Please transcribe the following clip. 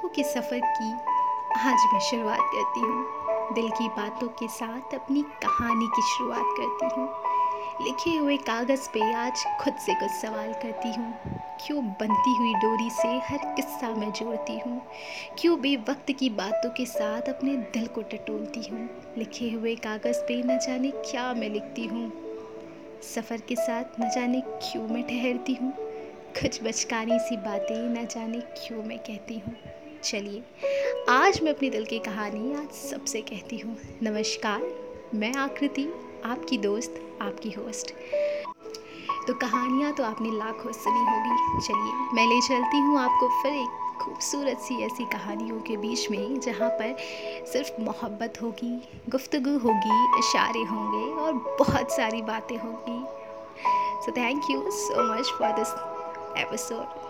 ख्वाबों के सफ़र की आज मैं शुरुआत करती हूँ। दिल की बातों के साथ अपनी कहानी की शुरुआत करती हूँ। लिखे हुए कागज़ पे आज खुद से कुछ सवाल करती हूँ। क्यों बनती हुई डोरी से हर किस्सा मैं जोड़ती हूँ? क्यों बेवक्त की बातों के साथ अपने दिल को टटोलती हूँ? लिखे हुए कागज़ पे न जाने क्या मैं लिखती हूँ? सफ़र के साथ न जाने क्यों मैं ठहरती हूँ? कुछ बचकानी सी बातें न जाने क्यों मैं कहती हूँ? चलिए, आज मैं अपनी दिल की कहानी आज सबसे कहती हूँ। नमस्कार, मैं आकृति, आपकी दोस्त, आपकी होस्ट। तो कहानियाँ तो आपने लाखों सुनी होगी। चलिए, मैं ले चलती हूँ आपको फिर एक खूबसूरत सी ऐसी कहानियों के बीच में, जहाँ पर सिर्फ़ मोहब्बत होगी, गुफ्तगु होगी, इशारे होंगे और बहुत सारी बातें होंगी। So thank you so much for this episode